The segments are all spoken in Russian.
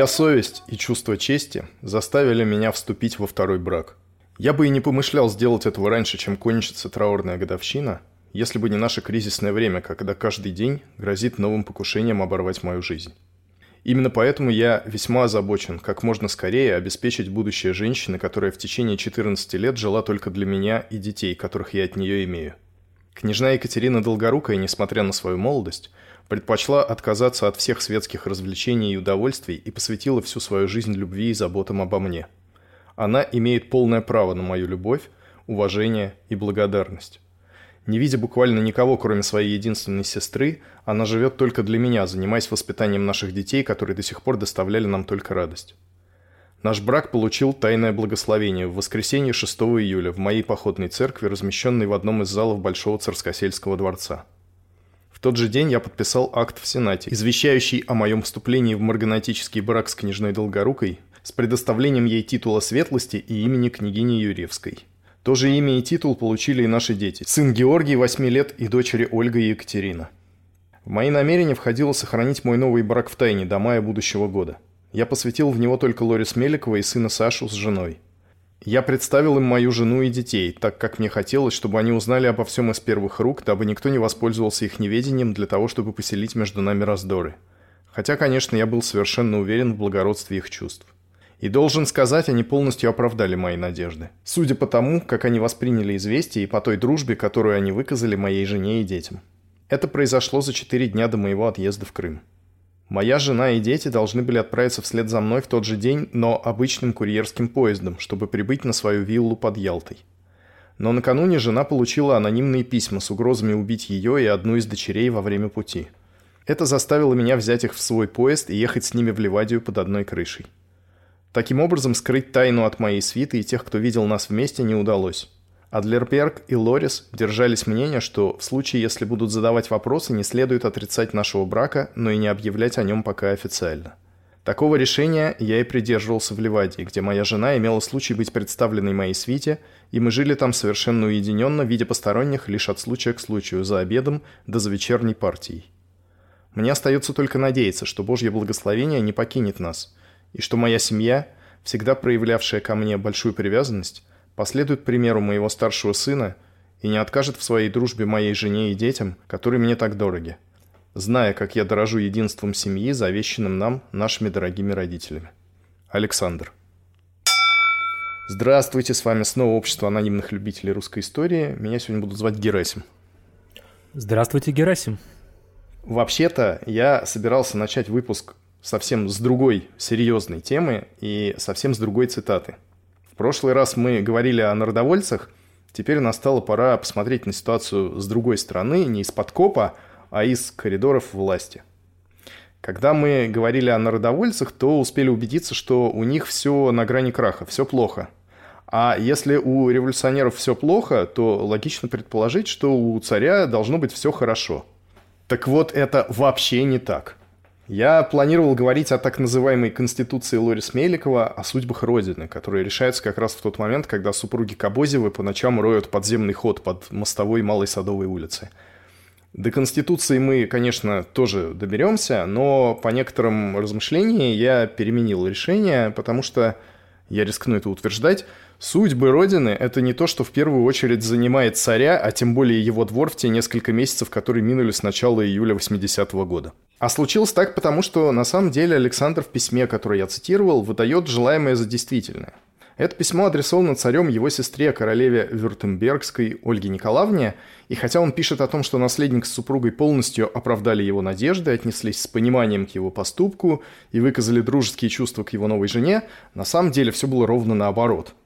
Моя совесть и чувство чести заставили меня вступить во второй брак. Я бы и не помышлял сделать этого раньше, чем кончится траурная годовщина, если бы не наше кризисное время, когда каждый день грозит новым покушением оборвать мою жизнь. Именно поэтому я весьма озабочен, как можно скорее обеспечить будущее женщины, которая в течение 14 лет жила только для меня и детей, которых я от нее имею. Княжна Екатерина Долгорукая, несмотря на свою молодость, предпочла отказаться от всех светских развлечений и удовольствий и посвятила всю свою жизнь любви и заботам обо мне. Она имеет полное право на мою любовь, уважение и благодарность. Не видя буквально никого, кроме своей единственной сестры, она живет только для меня, занимаясь воспитанием наших детей, которые до сих пор доставляли нам только радость. Наш брак получил тайное благословение в воскресенье 6 июля в моей походной церкви, размещенной в одном из залов Большого Царскосельского дворца. Тот же день я подписал акт в Сенате, извещающий о моем вступлении в марганатический брак с княжной Долгорукой с предоставлением ей титула светлости и имени княгини Юрьевской. То же имя и титул получили и наши дети. Сын Георгий, 8 лет, и дочери Ольга и Екатерина. В мои намерения входило сохранить мой новый брак в тайне до мая будущего года. Я посвятил в него только Лорис Меликова и сына Сашу с женой. Я представил им мою жену и детей, так как мне хотелось, чтобы они узнали обо всем из первых рук, дабы никто не воспользовался их неведением для того, чтобы поселить между нами раздоры. Хотя, конечно, я был совершенно уверен в благородстве их чувств. И должен сказать, они полностью оправдали мои надежды. Судя по тому, как они восприняли известие и по той дружбе, которую они выказали моей жене и детям. Это произошло за четыре дня до моего отъезда в Крым. Моя жена и дети должны были отправиться вслед за мной в тот же день, но обычным курьерским поездом, чтобы прибыть на свою виллу под Ялтой. Но накануне жена получила анонимные письма с угрозами убить ее и одну из дочерей во время пути. Это заставило меня взять их в свой поезд и ехать с ними в Ливадию под одной крышей. Таким образом, скрыть тайну от моей свиты и тех, кто видел нас вместе, не удалось. Адлерберг и Лорис держались мнения, что в случае, если будут задавать вопросы, не следует отрицать нашего брака, но и не объявлять о нем пока официально. Такого решения я и придерживался в Ливадии, где моя жена имела случай быть представленной моей свите, и мы жили там совершенно уединенно, видя посторонних лишь от случая к случаю, за обедом да за вечерней партией. Мне остается только надеяться, что Божье благословение не покинет нас, и что моя семья, всегда проявлявшая ко мне большую привязанность, последует примеру моего старшего сына и не откажет в своей дружбе моей жене и детям, которые мне так дороги, зная, как я дорожу единством семьи, завещанным нам нашими дорогими родителями. Александр. Здравствуйте, с вами снова Общество анонимных любителей русской истории. Меня сегодня будут звать Герасим. Здравствуйте, Герасим. Вообще-то я собирался начать выпуск совсем с другой серьезной темы и совсем с другой цитаты – прошлый раз мы говорили о народовольцах, теперь настала пора посмотреть на ситуацию с другой стороны, не из-под копа, а из коридоров власти. Когда мы говорили о народовольцах, то успели убедиться, что у них все на грани краха, все плохо. А если у революционеров все плохо, то логично предположить, что у царя должно быть все хорошо. Так вот, это вообще не так. Я планировал говорить о так называемой Конституции Лорис Меликова, о судьбах Родины, которые решаются как раз в тот момент, когда супруги Кобозевы по ночам роют подземный ход под мостовой Малой Садовой улицы. До Конституции мы, конечно, тоже доберемся, но по некоторым размышлениям я переменил решение, потому что, я рискну это утверждать, Судьбы Родины – это не то, что в первую очередь занимает царя, а тем более его двор в те несколько месяцев, которые минули с начала июля 80-го года. А случилось так потому, что на самом деле Александр в письме, которое я цитировал, выдает желаемое за действительное. Это письмо адресовано царем его сестре, королеве Вюртембергской Ольге Николаевне, и хотя он пишет о том, что наследник с супругой полностью оправдали его надежды, отнеслись с пониманием к его поступку и выказали дружеские чувства к его новой жене, на самом деле все было ровно наоборот –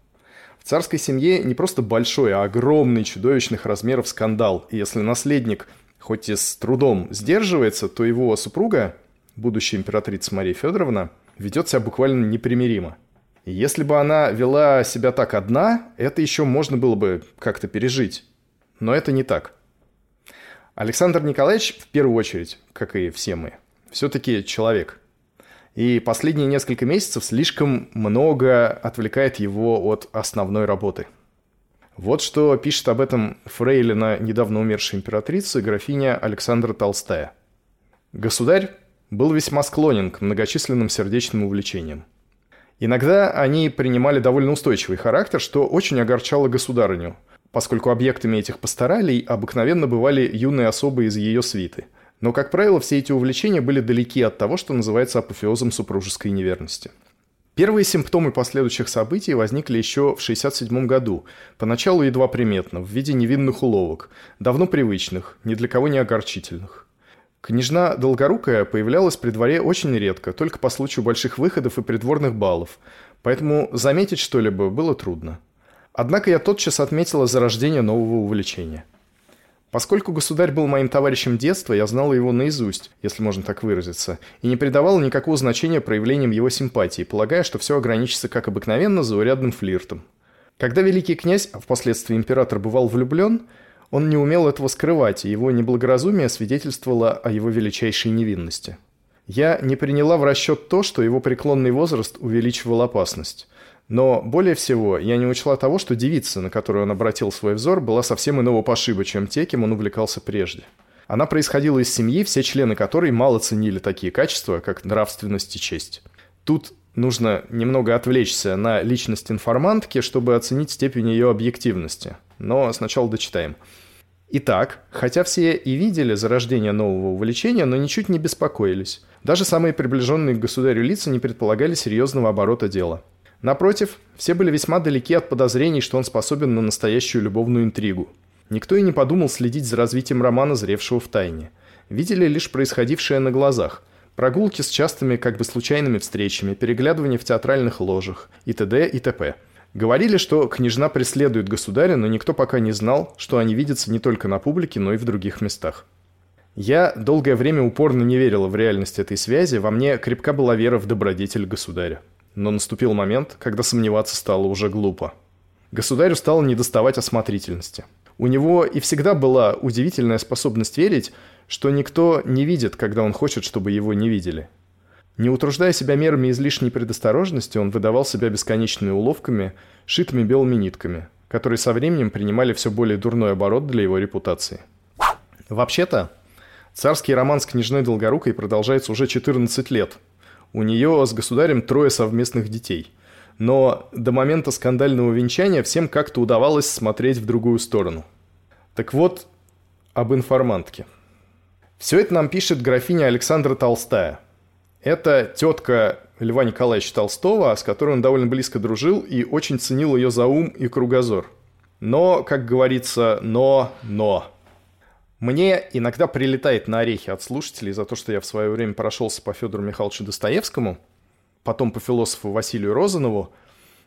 царской семье не просто большой, а огромный, чудовищных размеров скандал. И если наследник хоть и с трудом сдерживается, то его супруга, будущая императрица Мария Федоровна, ведет себя буквально непримиримо. И если бы она вела себя так одна, это еще можно было бы как-то пережить. Но это не так. Александр Николаевич, в первую очередь, как и все мы, все-таки человек – и последние несколько месяцев слишком много отвлекает его от основной работы. Вот что пишет об этом фрейлина недавно умершей императрицы графиня Александра Толстая. Государь был весьма склонен к многочисленным сердечным увлечениям. Иногда они принимали довольно устойчивый характер, что очень огорчало государыню, поскольку объектами этих пасторалей обыкновенно бывали юные особы из ее свиты – но, как правило, все эти увлечения были далеки от того, что называется апофеозом супружеской неверности. Первые симптомы последующих событий возникли еще в 1967 году, поначалу едва приметно, в виде невинных уловок, давно привычных, ни для кого не огорчительных. Княжна Долгорукая появлялась при дворе очень редко, только по случаю больших выходов и придворных балов, поэтому заметить что-либо было трудно. Однако я тотчас отметила зарождение нового увлечения – Поскольку государь был моим товарищем детства, я знала его наизусть, если можно так выразиться, и не придавала никакого значения проявлениям его симпатии, полагая, что все ограничится, как обыкновенно, заурядным флиртом. Когда великий князь, а впоследствии император, бывал влюблен, он не умел этого скрывать, и его неблагоразумие свидетельствовало о его величайшей невинности. Я не приняла в расчет то, что его преклонный возраст увеличивал опасность. Но более всего я не учла того, что девица, на которую он обратил свой взор, была совсем иного пошиба, чем те, кем он увлекался прежде. Она происходила из семьи, все члены которой мало ценили такие качества, как нравственность и честь. Тут нужно немного отвлечься на личность информантки, чтобы оценить степень ее объективности. Но сначала дочитаем. Итак, хотя все и видели зарождение нового увлечения, но ничуть не беспокоились. Даже самые приближенные к государю лица не предполагали серьезного оборота дела – Напротив, все были весьма далеки от подозрений, что он способен на настоящую любовную интригу. Никто и не подумал следить за развитием романа, зревшего в тайне. Видели лишь происходившее на глазах. Прогулки с частыми, как бы случайными встречами, переглядывания в театральных ложах и т.д. и т.п. Говорили, что княжна преследует государя, но никто пока не знал, что они видятся не только на публике, но и в других местах. Я долгое время упорно не верила в реальность этой связи, во мне крепка была вера в добродетель государя. Но наступил момент, когда сомневаться стало уже глупо. Государю стало недоставать осмотрительности. У него и всегда была удивительная способность верить, что никто не видит, когда он хочет, чтобы его не видели. Не утруждая себя мерами излишней предосторожности, он выдавал себя бесконечными уловками, шитыми белыми нитками, которые со временем принимали все более дурной оборот для его репутации. Вообще-то, царский роман с княжной Долгорукой продолжается уже 14 лет – у нее с государем трое совместных детей. Но до момента скандального венчания всем как-то удавалось смотреть в другую сторону. Так вот, об информантке. Все это нам пишет графиня Александра Толстая. Это тетка Льва Николаевича Толстого, с которой он довольно близко дружил и очень ценил ее за ум и кругозор. Но, как говорится, но, но. Мне иногда прилетает на орехи от слушателей за то, что я в свое время прошелся по Федору Михайловичу Достоевскому, потом по философу Василию Розанову.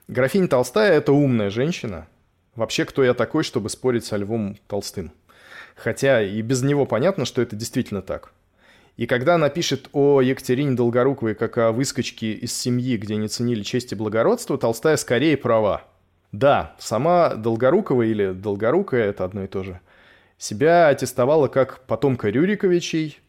Графиня Толстая – это умная женщина. Вообще, кто я такой, чтобы спорить со Львом Толстым? Хотя и без него понятно, что это действительно так. И когда она пишет о Екатерине Долгоруковой как о выскочке из семьи, где не ценили честь и благородство, Толстая скорее права. Да, сама Долгорукова или Долгорукая, это одно и то же, себя аттестовала как потомка Рюриковичей,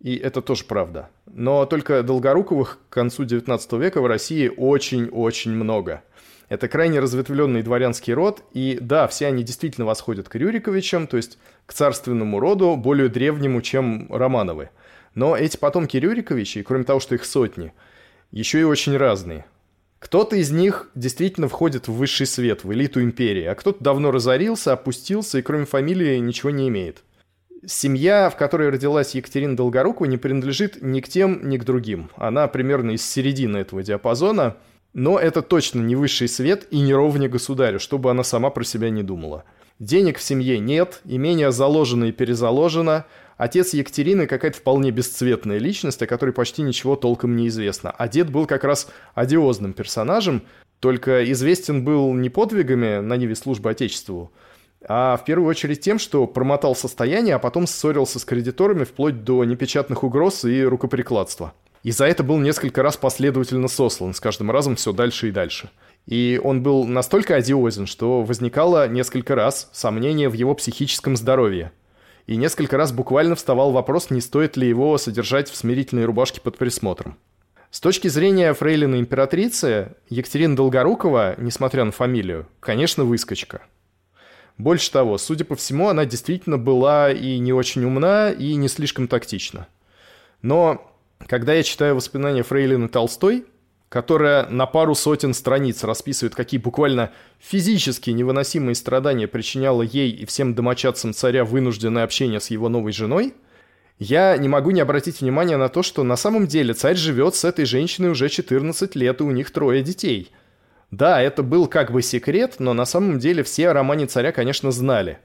и это тоже правда. Но только Долгоруковых к концу XIX века в России очень-очень много. Это крайне разветвленный дворянский род, и да, все они действительно восходят к Рюриковичам, то есть к царственному роду, более древнему, чем Романовы. Но эти потомки Рюриковичей, кроме того, что их сотни, еще и очень разные. Кто-то из них действительно входит в высший свет, в элиту империи, а кто-то давно разорился, опустился и кроме фамилии ничего не имеет. Семья, в которой родилась Екатерина Долгорукова, не принадлежит ни к тем, ни к другим. Она примерно из середины этого диапазона, но это точно не высший свет и не ровня государю, чтобы она сама про себя не думала. Денег в семье нет, имение заложено и перезаложено. Отец Екатерины какая-то вполне бесцветная личность, о которой почти ничего толком не известно. А дед был как раз одиозным персонажем, только известен был не подвигами на Ниве службы Отечеству, а в первую очередь тем, что промотал состояние, а потом ссорился с кредиторами вплоть до непечатных угроз и рукоприкладства. И за это был несколько раз последовательно сослан, с каждым разом все дальше и дальше. И он был настолько одиозен, что возникало несколько раз сомнение в его психическом здоровье. И несколько раз буквально вставал вопрос, не стоит ли его содержать в смирительной рубашке под присмотром. С точки зрения фрейлины императрицы, Екатерина Долгорукова, несмотря на фамилию, конечно, выскочка. Больше того, судя по всему, она действительно была и не очень умна, и не слишком тактична. Но когда я читаю воспоминания Фрейлины Толстой, которая на пару сотен страниц расписывает, какие буквально физически невыносимые страдания причиняло ей и всем домочадцам царя вынужденное общение с его новой женой, я не могу не обратить внимания на то, что на самом деле царь живет с этой женщиной уже 14 лет, и у них трое детей. Да, это был как бы секрет, но на самом деле все о романе царя, конечно, знали.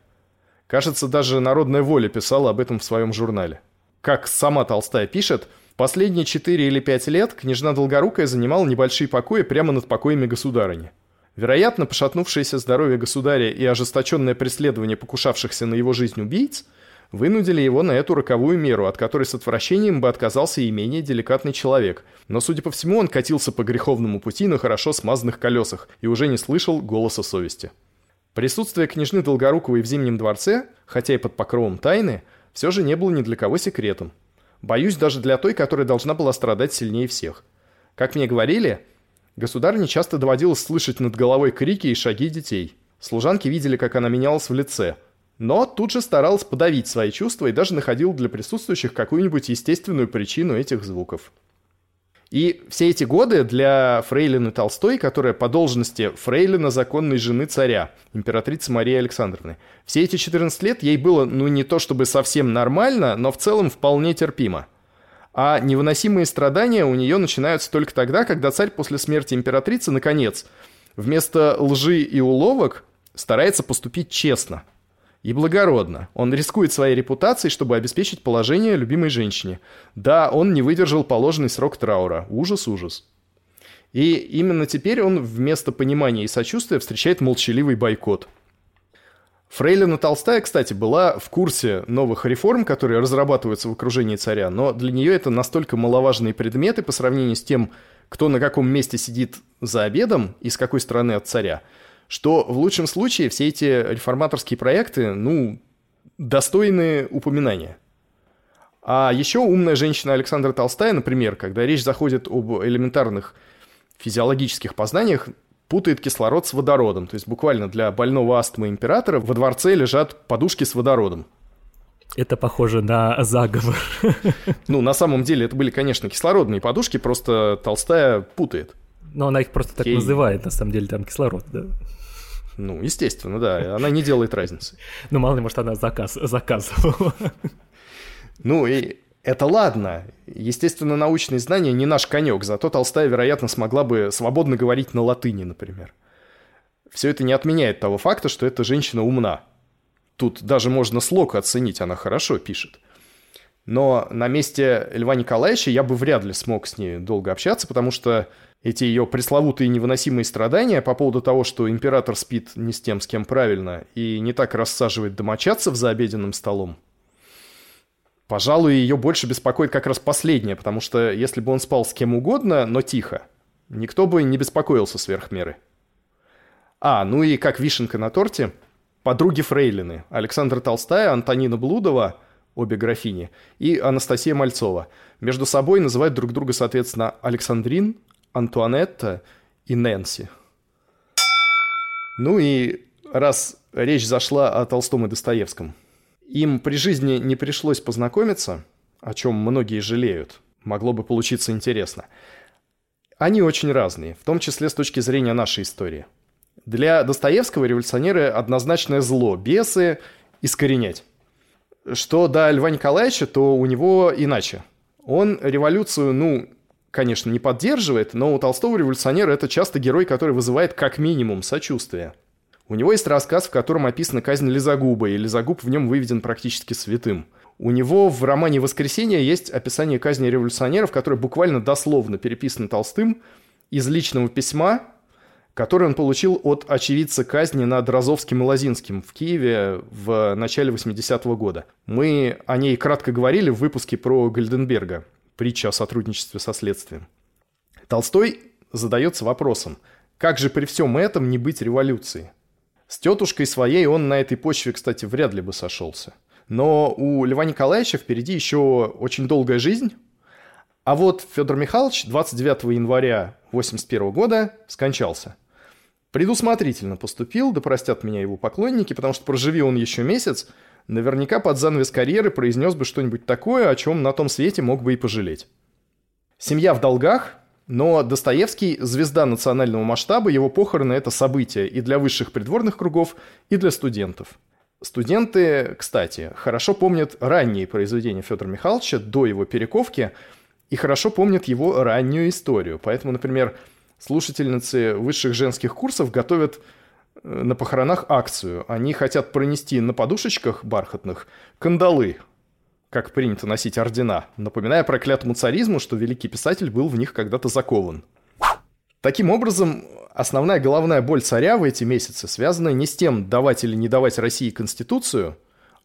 Кажется, даже «Народная воля» писала об этом в своем журнале. Как сама Толстая пишет – Последние 4 или 5 лет княжна Долгорукая занимала небольшие покои прямо над покоями государыни. Вероятно, пошатнувшееся здоровье государя и ожесточенное преследование покушавшихся на его жизнь убийц вынудили его на эту роковую меру, от которой с отвращением бы отказался и менее деликатный человек. Но, судя по всему, он катился по греховному пути на хорошо смазанных колесах и уже не слышал голоса совести. Присутствие княжны Долгоруковой в Зимнем дворце, хотя и под покровом тайны, все же не было ни для кого секретом. Боюсь даже для той, которая должна была страдать сильнее всех. Как мне говорили, государыне часто доводилось слышать над головой крики и шаги детей. Служанки видели, как она менялась в лице. Но тут же старалась подавить свои чувства и даже находила для присутствующих какую-нибудь естественную причину этих звуков. И все эти годы для фрейлины Толстой, которая по должности фрейлина законной жены царя, императрицы Марии Александровны, все эти 14 лет ей было, ну не то чтобы совсем нормально, но в целом вполне терпимо. А невыносимые страдания у нее начинаются только тогда, когда царь после смерти императрицы, наконец, вместо лжи и уловок старается поступить честно – и благородно. Он рискует своей репутацией, чтобы обеспечить положение любимой женщине. Да, он не выдержал положенный срок траура. Ужас, ужас. И именно теперь он вместо понимания и сочувствия встречает молчаливый бойкот. Фрейлина Толстая, кстати, была в курсе новых реформ, которые разрабатываются в окружении царя, но для нее это настолько маловажные предметы по сравнению с тем, кто на каком месте сидит за обедом и с какой стороны от царя – что в лучшем случае все эти реформаторские проекты, ну, достойны упоминания. А еще умная женщина Александра Толстая, например, когда речь заходит об элементарных физиологических познаниях, путает кислород с водородом. То есть буквально для больного астмы императора во дворце лежат подушки с водородом. Это похоже на заговор. Ну, на самом деле, это были, конечно, кислородные подушки, просто Толстая путает. Но она их просто так Ей... называет, на самом деле, там кислород, да. Ну, естественно, да. Она не делает разницы. Ну, мало ли, может, она заказ, заказывала. Ну, и это ладно. Естественно, научные знания не наш конек, зато Толстая, вероятно, смогла бы свободно говорить на латыни, например. Все это не отменяет того факта, что эта женщина умна. Тут даже можно слог оценить, она хорошо пишет. Но на месте Льва Николаевича я бы вряд ли смог с ней долго общаться, потому что эти ее пресловутые невыносимые страдания по поводу того, что император спит не с тем, с кем правильно, и не так рассаживает домочадцев за обеденным столом, пожалуй, ее больше беспокоит как раз последнее, потому что если бы он спал с кем угодно, но тихо, никто бы не беспокоился сверх меры. А, ну и как вишенка на торте, подруги Фрейлины. Александра Толстая, Антонина Блудова, обе графини, и Анастасия Мальцова. Между собой называют друг друга, соответственно, Александрин, Антуанетта и Нэнси. Ну и раз речь зашла о Толстом и Достоевском, им при жизни не пришлось познакомиться, о чем многие жалеют. Могло бы получиться интересно. Они очень разные, в том числе с точки зрения нашей истории. Для Достоевского революционеры однозначное зло, бесы, искоренять. Что до Льва Николаевича, то у него иначе. Он революцию, ну, конечно, не поддерживает, но у Толстого революционера это часто герой, который вызывает как минимум сочувствие. У него есть рассказ, в котором описана казнь Лизагуба, и Лизагуб в нем выведен практически святым. У него в романе «Воскресенье» есть описание казни революционеров, которое буквально дословно переписано Толстым из личного письма, которое он получил от очевидца казни над Розовским и Лозинским в Киеве в начале 80-го года. Мы о ней кратко говорили в выпуске про Гальденберга, притча о сотрудничестве со следствием. Толстой задается вопросом, как же при всем этом не быть революцией? С тетушкой своей он на этой почве, кстати, вряд ли бы сошелся. Но у Льва Николаевича впереди еще очень долгая жизнь. А вот Федор Михайлович 29 января 81 года скончался. Предусмотрительно поступил, да простят меня его поклонники, потому что проживи он еще месяц, наверняка под занавес карьеры произнес бы что-нибудь такое, о чем на том свете мог бы и пожалеть. Семья в долгах, но Достоевский – звезда национального масштаба, его похороны – это событие и для высших придворных кругов, и для студентов. Студенты, кстати, хорошо помнят ранние произведения Федора Михайловича до его перековки и хорошо помнят его раннюю историю. Поэтому, например, слушательницы высших женских курсов готовят э, на похоронах акцию. Они хотят пронести на подушечках бархатных кандалы, как принято носить ордена, напоминая проклятому царизму, что великий писатель был в них когда-то закован. Таким образом, основная головная боль царя в эти месяцы связана не с тем, давать или не давать России конституцию,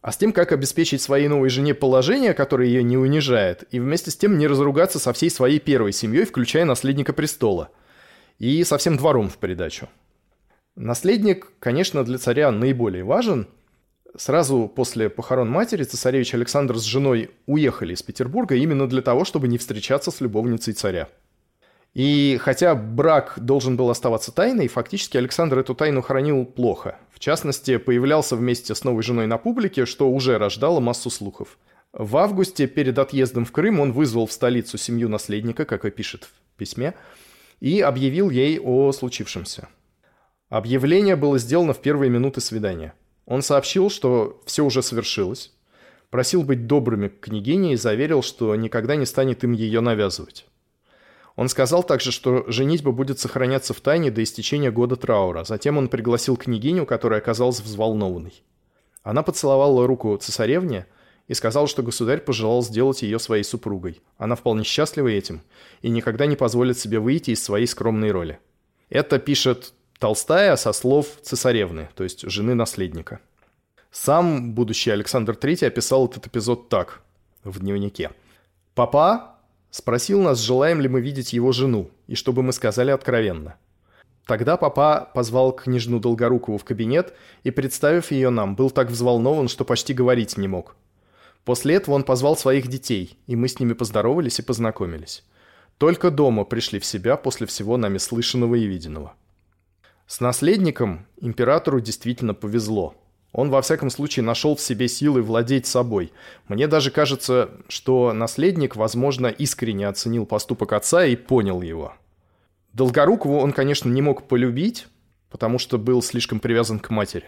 а с тем, как обеспечить своей новой жене положение, которое ее не унижает, и вместе с тем не разругаться со всей своей первой семьей, включая наследника престола – и со всем двором в придачу. Наследник, конечно, для царя наиболее важен. Сразу после похорон матери цесаревич Александр с женой уехали из Петербурга именно для того, чтобы не встречаться с любовницей царя. И хотя брак должен был оставаться тайной, фактически Александр эту тайну хранил плохо. В частности, появлялся вместе с новой женой на публике, что уже рождало массу слухов. В августе перед отъездом в Крым он вызвал в столицу семью наследника, как и пишет в письме, и объявил ей о случившемся. Объявление было сделано в первые минуты свидания. Он сообщил, что все уже совершилось, просил быть добрыми к княгине и заверил, что никогда не станет им ее навязывать. Он сказал также, что женитьба будет сохраняться в тайне до истечения года траура. Затем он пригласил княгиню, которая оказалась взволнованной. Она поцеловала руку цесаревне и сказал, что государь пожелал сделать ее своей супругой. Она вполне счастлива этим и никогда не позволит себе выйти из своей скромной роли. Это пишет Толстая со слов цесаревны, то есть жены наследника. Сам будущий Александр III описал этот эпизод так, в дневнике. «Папа спросил нас, желаем ли мы видеть его жену, и чтобы мы сказали откровенно. Тогда папа позвал княжну Долгорукову в кабинет и, представив ее нам, был так взволнован, что почти говорить не мог. После этого он позвал своих детей, и мы с ними поздоровались и познакомились. Только дома пришли в себя после всего нами слышанного и виденного. С наследником императору действительно повезло. Он, во всяком случае, нашел в себе силы владеть собой. Мне даже кажется, что наследник, возможно, искренне оценил поступок отца и понял его. Долгорукову он, конечно, не мог полюбить, потому что был слишком привязан к матери.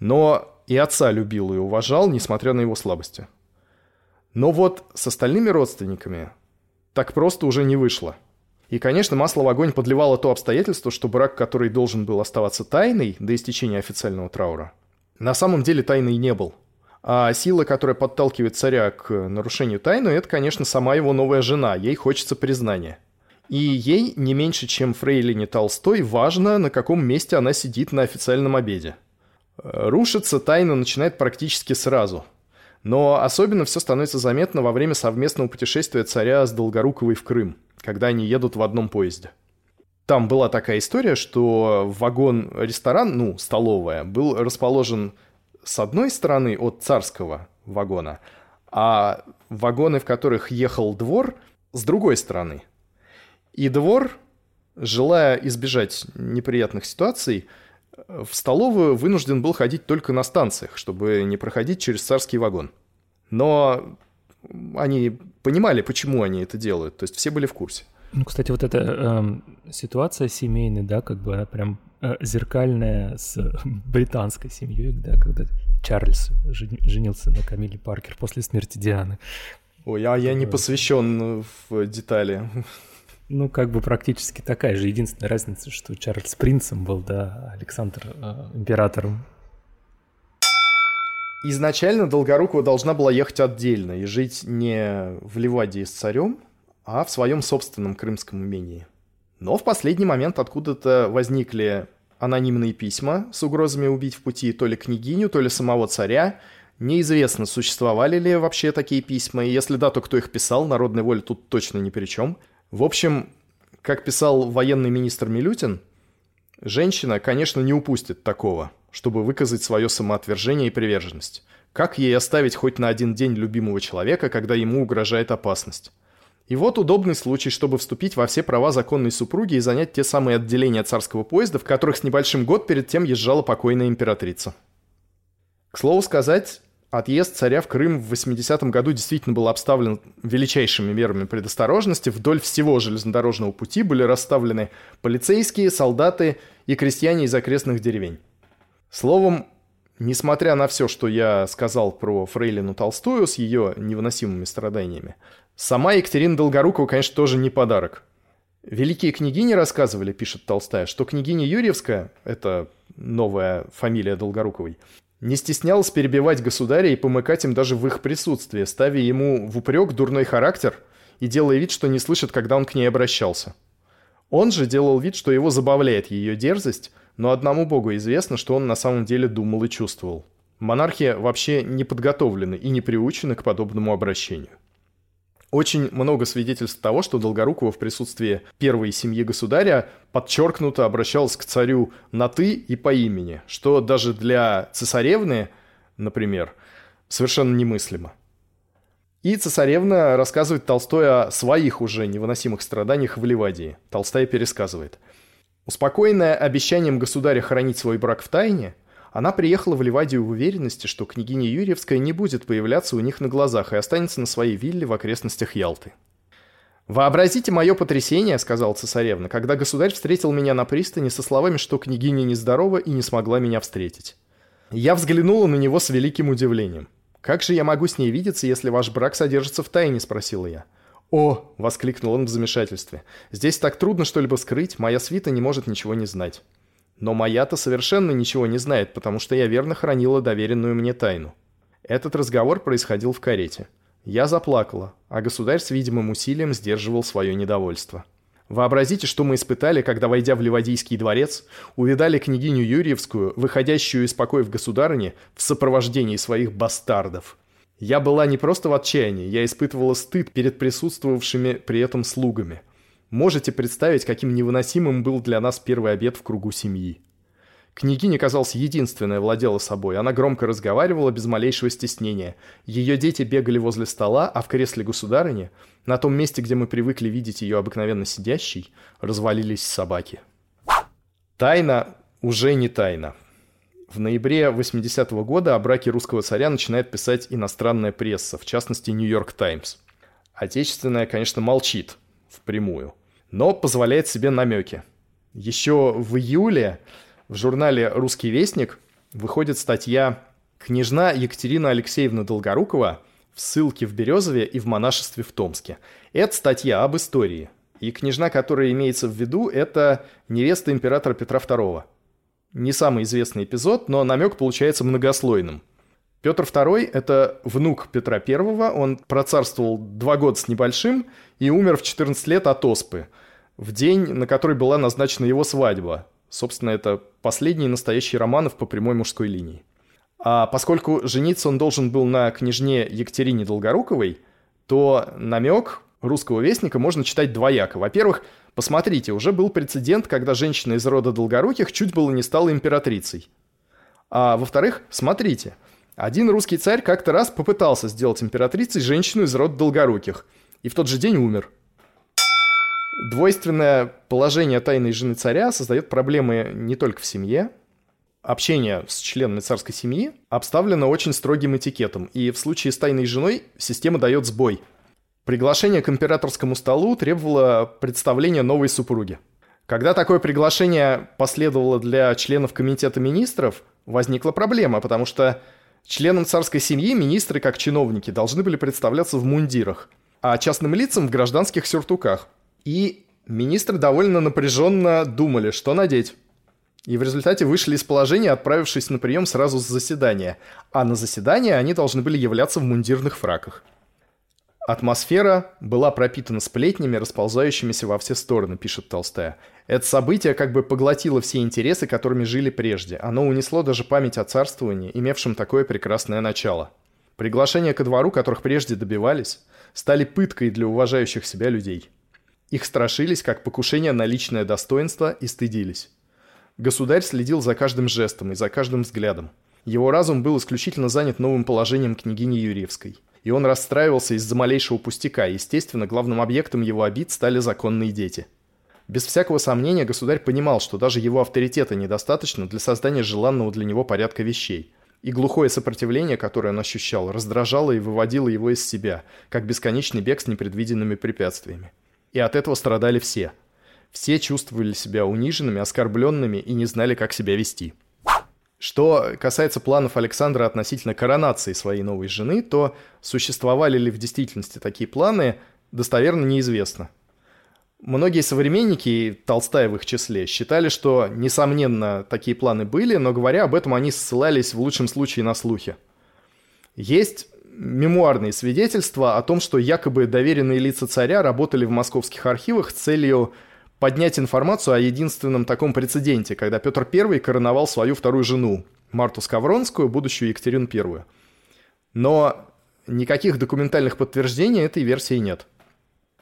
Но и отца любил и уважал, несмотря на его слабости. Но вот с остальными родственниками так просто уже не вышло. И, конечно, масло в огонь подливало то обстоятельство, что брак, который должен был оставаться тайной до истечения официального траура, на самом деле тайной не был. А сила, которая подталкивает царя к нарушению тайны, это, конечно, сама его новая жена, ей хочется признания. И ей, не меньше, чем Фрейлине Толстой, важно, на каком месте она сидит на официальном обеде. Рушиться тайна начинает практически сразу. Но особенно все становится заметно во время совместного путешествия царя с Долгоруковой в Крым, когда они едут в одном поезде. Там была такая история, что вагон-ресторан, ну, столовая, был расположен с одной стороны от царского вагона, а вагоны, в которых ехал двор, с другой стороны. И двор, желая избежать неприятных ситуаций, в столовую вынужден был ходить только на станциях, чтобы не проходить через царский вагон. Но они понимали, почему они это делают, то есть все были в курсе. Ну, кстати, вот эта э, ситуация семейная, да, как бы она прям э, зеркальная с британской семьей, да, когда Чарльз женился на Камиле Паркер после смерти Дианы. Ой, а я не посвящен в детали. Ну, как бы практически такая же. Единственная разница, что Чарльз принцем был, да, Александр э, императором. Изначально Долгорукова должна была ехать отдельно и жить не в Ливадии с царем, а в своем собственном крымском имении. Но в последний момент откуда-то возникли анонимные письма с угрозами убить в пути то ли княгиню, то ли самого царя. Неизвестно, существовали ли вообще такие письма, и если да, то кто их писал, народная воля тут точно ни при чем. В общем, как писал военный министр Милютин, женщина, конечно, не упустит такого, чтобы выказать свое самоотвержение и приверженность. Как ей оставить хоть на один день любимого человека, когда ему угрожает опасность? И вот удобный случай, чтобы вступить во все права законной супруги и занять те самые отделения царского поезда, в которых с небольшим год перед тем езжала покойная императрица. К слову сказать, отъезд царя в Крым в 80-м году действительно был обставлен величайшими мерами предосторожности. Вдоль всего железнодорожного пути были расставлены полицейские, солдаты и крестьяне из окрестных деревень. Словом, несмотря на все, что я сказал про Фрейлину Толстую с ее невыносимыми страданиями, Сама Екатерина Долгорукова, конечно, тоже не подарок. Великие княгини рассказывали, пишет Толстая, что княгиня Юрьевская, это новая фамилия Долгоруковой, не стеснялась перебивать государя и помыкать им даже в их присутствии, ставя ему в упрек дурной характер и делая вид, что не слышит, когда он к ней обращался. Он же делал вид, что его забавляет ее дерзость, но одному богу известно, что он на самом деле думал и чувствовал. Монархия вообще не подготовлены и не приучены к подобному обращению. Очень много свидетельств того, что Долгорукова в присутствии первой семьи государя подчеркнуто обращалась к царю на «ты» и по имени, что даже для цесаревны, например, совершенно немыслимо. И цесаревна рассказывает Толстой о своих уже невыносимых страданиях в Ливадии. Толстая пересказывает. Успокоенная обещанием государя хранить свой брак в тайне, она приехала в Ливадию в уверенности, что княгиня Юрьевская не будет появляться у них на глазах и останется на своей вилле в окрестностях Ялты. «Вообразите мое потрясение», — сказал цесаревна, «когда государь встретил меня на пристани со словами, что княгиня нездорова и не смогла меня встретить. Я взглянула на него с великим удивлением. «Как же я могу с ней видеться, если ваш брак содержится в тайне?» — спросила я. «О!» — воскликнул он в замешательстве. «Здесь так трудно что-либо скрыть, моя свита не может ничего не знать». Но моя-то совершенно ничего не знает, потому что я верно хранила доверенную мне тайну. Этот разговор происходил в карете. Я заплакала, а государь с видимым усилием сдерживал свое недовольство. Вообразите, что мы испытали, когда, войдя в Ливадийский дворец, увидали княгиню Юрьевскую, выходящую из покоев государыни, в сопровождении своих бастардов. Я была не просто в отчаянии, я испытывала стыд перед присутствовавшими при этом слугами – Можете представить, каким невыносимым был для нас первый обед в кругу семьи. Княгиня, казалось, единственная владела собой. Она громко разговаривала без малейшего стеснения. Ее дети бегали возле стола, а в кресле государыни, на том месте, где мы привыкли видеть ее обыкновенно сидящей, развалились собаки. Тайна уже не тайна. В ноябре 80-го года о браке русского царя начинает писать иностранная пресса, в частности «Нью-Йорк Таймс». Отечественная, конечно, молчит впрямую – но позволяет себе намеки. Еще в июле в журнале «Русский вестник» выходит статья «Княжна Екатерина Алексеевна Долгорукова в ссылке в Березове и в монашестве в Томске». Это статья об истории. И княжна, которая имеется в виду, это невеста императора Петра II. Не самый известный эпизод, но намек получается многослойным. Петр II – это внук Петра I, он процарствовал два года с небольшим и умер в 14 лет от оспы – в день, на который была назначена его свадьба. Собственно, это последний настоящий Романов по прямой мужской линии. А поскольку жениться он должен был на княжне Екатерине Долгоруковой, то намек русского вестника можно читать двояко. Во-первых, Посмотрите, уже был прецедент, когда женщина из рода Долгоруких чуть было не стала императрицей. А во-вторых, смотрите, один русский царь как-то раз попытался сделать императрицей женщину из рода Долгоруких, и в тот же день умер. Двойственное положение тайной жены царя создает проблемы не только в семье. Общение с членами царской семьи обставлено очень строгим этикетом, и в случае с тайной женой система дает сбой – Приглашение к императорскому столу требовало представления новой супруги. Когда такое приглашение последовало для членов комитета министров, возникла проблема, потому что членам царской семьи министры, как чиновники, должны были представляться в мундирах, а частным лицам в гражданских сюртуках. И министры довольно напряженно думали, что надеть. И в результате вышли из положения, отправившись на прием сразу с заседания. А на заседание они должны были являться в мундирных фраках. Атмосфера была пропитана сплетнями, расползающимися во все стороны, пишет Толстая. Это событие как бы поглотило все интересы, которыми жили прежде. Оно унесло даже память о царствовании, имевшем такое прекрасное начало. Приглашения ко двору, которых прежде добивались, стали пыткой для уважающих себя людей. Их страшились как покушение на личное достоинство и стыдились. Государь следил за каждым жестом и за каждым взглядом. Его разум был исключительно занят новым положением княгини Юрьевской – и он расстраивался из-за малейшего пустяка. Естественно, главным объектом его обид стали законные дети. Без всякого сомнения, государь понимал, что даже его авторитета недостаточно для создания желанного для него порядка вещей. И глухое сопротивление, которое он ощущал, раздражало и выводило его из себя, как бесконечный бег с непредвиденными препятствиями. И от этого страдали все. Все чувствовали себя униженными, оскорбленными и не знали, как себя вести. Что касается планов Александра относительно коронации своей новой жены, то существовали ли в действительности такие планы, достоверно неизвестно. Многие современники, Толстая в их числе, считали, что, несомненно, такие планы были, но говоря об этом, они ссылались в лучшем случае на слухи. Есть мемуарные свидетельства о том, что якобы доверенные лица царя работали в московских архивах с целью поднять информацию о единственном таком прецеденте, когда Петр I короновал свою вторую жену, Марту Скавронскую, будущую Екатерину I. Но никаких документальных подтверждений этой версии нет.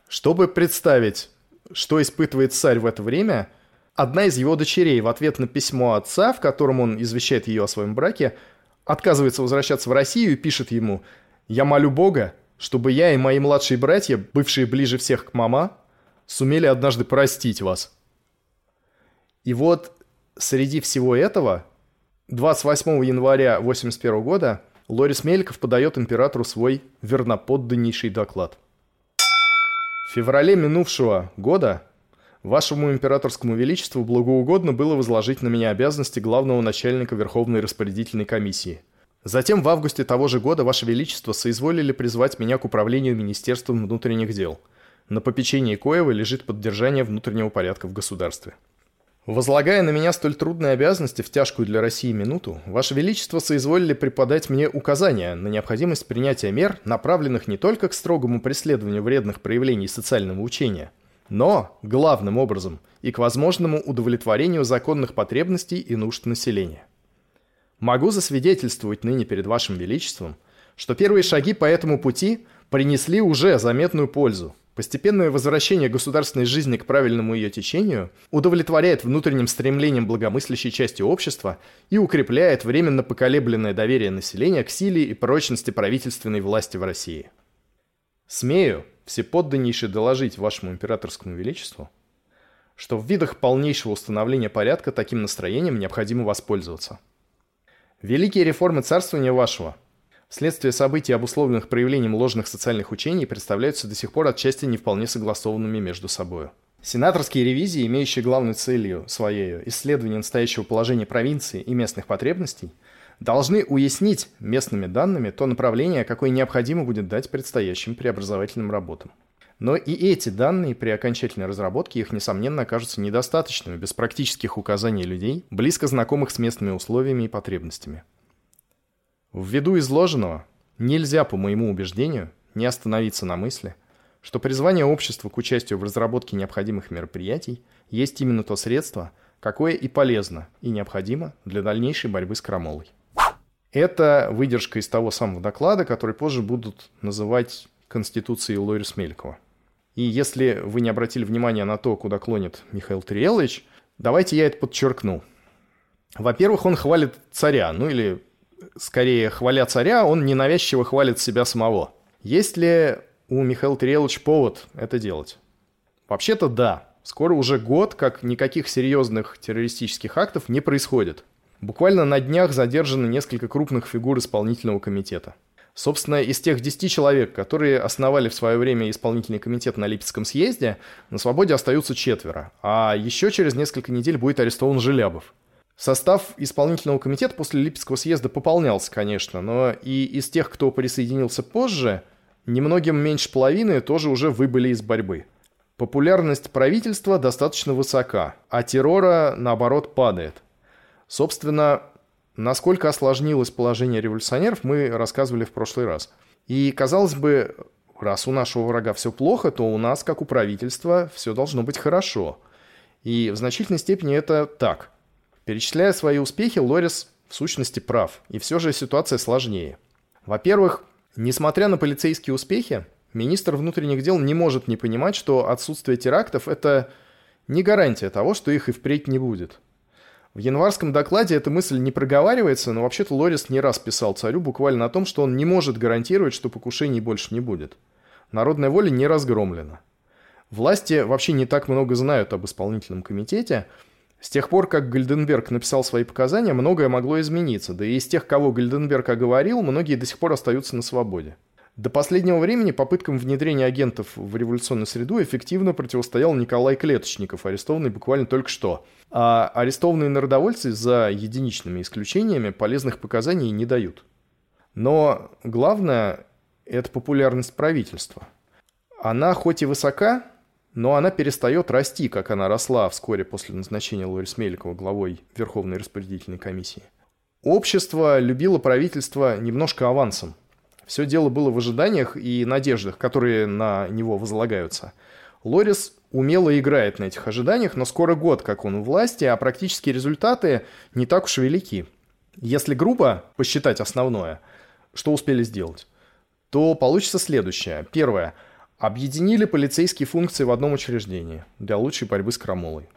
Чтобы представить, что испытывает царь в это время, одна из его дочерей в ответ на письмо отца, в котором он извещает ее о своем браке, отказывается возвращаться в Россию и пишет ему «Я молю Бога, чтобы я и мои младшие братья, бывшие ближе всех к мама, сумели однажды простить вас. И вот среди всего этого 28 января 1981 года Лорис Мельков подает императору свой верноподданнейший доклад. В феврале минувшего года вашему императорскому величеству благоугодно было возложить на меня обязанности главного начальника Верховной распорядительной комиссии. Затем в августе того же года ваше величество соизволили призвать меня к управлению Министерством внутренних дел – на попечении Коева лежит поддержание внутреннего порядка в государстве. Возлагая на меня столь трудные обязанности в тяжкую для России минуту, Ваше Величество соизволили преподать мне указания на необходимость принятия мер, направленных не только к строгому преследованию вредных проявлений социального учения, но, главным образом, и к возможному удовлетворению законных потребностей и нужд населения. Могу засвидетельствовать ныне перед Вашим Величеством, что первые шаги по этому пути принесли уже заметную пользу, Постепенное возвращение государственной жизни к правильному ее течению удовлетворяет внутренним стремлением благомыслящей части общества и укрепляет временно поколебленное доверие населения к силе и прочности правительственной власти в России. Смею всеподданнейше доложить вашему императорскому величеству, что в видах полнейшего установления порядка таким настроением необходимо воспользоваться. Великие реформы царствования вашего – Следствие событий, обусловленных проявлением ложных социальных учений, представляются до сих пор отчасти не вполне согласованными между собой. Сенаторские ревизии, имеющие главной целью своей исследование настоящего положения провинции и местных потребностей, должны уяснить местными данными то направление, какое необходимо будет дать предстоящим преобразовательным работам. Но и эти данные при окончательной разработке их, несомненно, окажутся недостаточными без практических указаний людей, близко знакомых с местными условиями и потребностями. Ввиду изложенного, нельзя, по моему убеждению, не остановиться на мысли, что призвание общества к участию в разработке необходимых мероприятий есть именно то средство, какое и полезно, и необходимо для дальнейшей борьбы с крамолой. Это выдержка из того самого доклада, который позже будут называть Конституцией Лорис Мелькова. И если вы не обратили внимания на то, куда клонит Михаил Триелович, давайте я это подчеркну. Во-первых, он хвалит царя, ну или скорее хваля царя, он ненавязчиво хвалит себя самого. Есть ли у Михаила Триеловича повод это делать? Вообще-то да. Скоро уже год, как никаких серьезных террористических актов не происходит. Буквально на днях задержаны несколько крупных фигур исполнительного комитета. Собственно, из тех 10 человек, которые основали в свое время исполнительный комитет на Липецком съезде, на свободе остаются четверо, а еще через несколько недель будет арестован Желябов. Состав исполнительного комитета после Липецкого съезда пополнялся, конечно, но и из тех, кто присоединился позже, немногим меньше половины тоже уже выбыли из борьбы. Популярность правительства достаточно высока, а террора, наоборот, падает. Собственно, насколько осложнилось положение революционеров, мы рассказывали в прошлый раз. И, казалось бы, раз у нашего врага все плохо, то у нас, как у правительства, все должно быть хорошо. И в значительной степени это так. Перечисляя свои успехи, Лорис в сущности прав, и все же ситуация сложнее. Во-первых, несмотря на полицейские успехи, министр внутренних дел не может не понимать, что отсутствие терактов – это не гарантия того, что их и впредь не будет. В январском докладе эта мысль не проговаривается, но вообще-то Лорис не раз писал царю буквально о том, что он не может гарантировать, что покушений больше не будет. Народная воля не разгромлена. Власти вообще не так много знают об исполнительном комитете – с тех пор, как Гальденберг написал свои показания, многое могло измениться, да и из тех, кого Гальденберг оговорил, многие до сих пор остаются на свободе. До последнего времени попыткам внедрения агентов в революционную среду эффективно противостоял Николай Клеточников, арестованный буквально только что. А арестованные народовольцы за единичными исключениями полезных показаний не дают. Но главное – это популярность правительства. Она хоть и высока, но она перестает расти, как она росла вскоре после назначения Лорис Меликова главой Верховной распорядительной комиссии. Общество любило правительство немножко авансом. Все дело было в ожиданиях и надеждах, которые на него возлагаются. Лорис умело играет на этих ожиданиях, но скоро год, как он у власти, а практические результаты не так уж велики. Если грубо посчитать основное, что успели сделать, то получится следующее. Первое – Объединили полицейские функции в одном учреждении для лучшей борьбы с крамолой.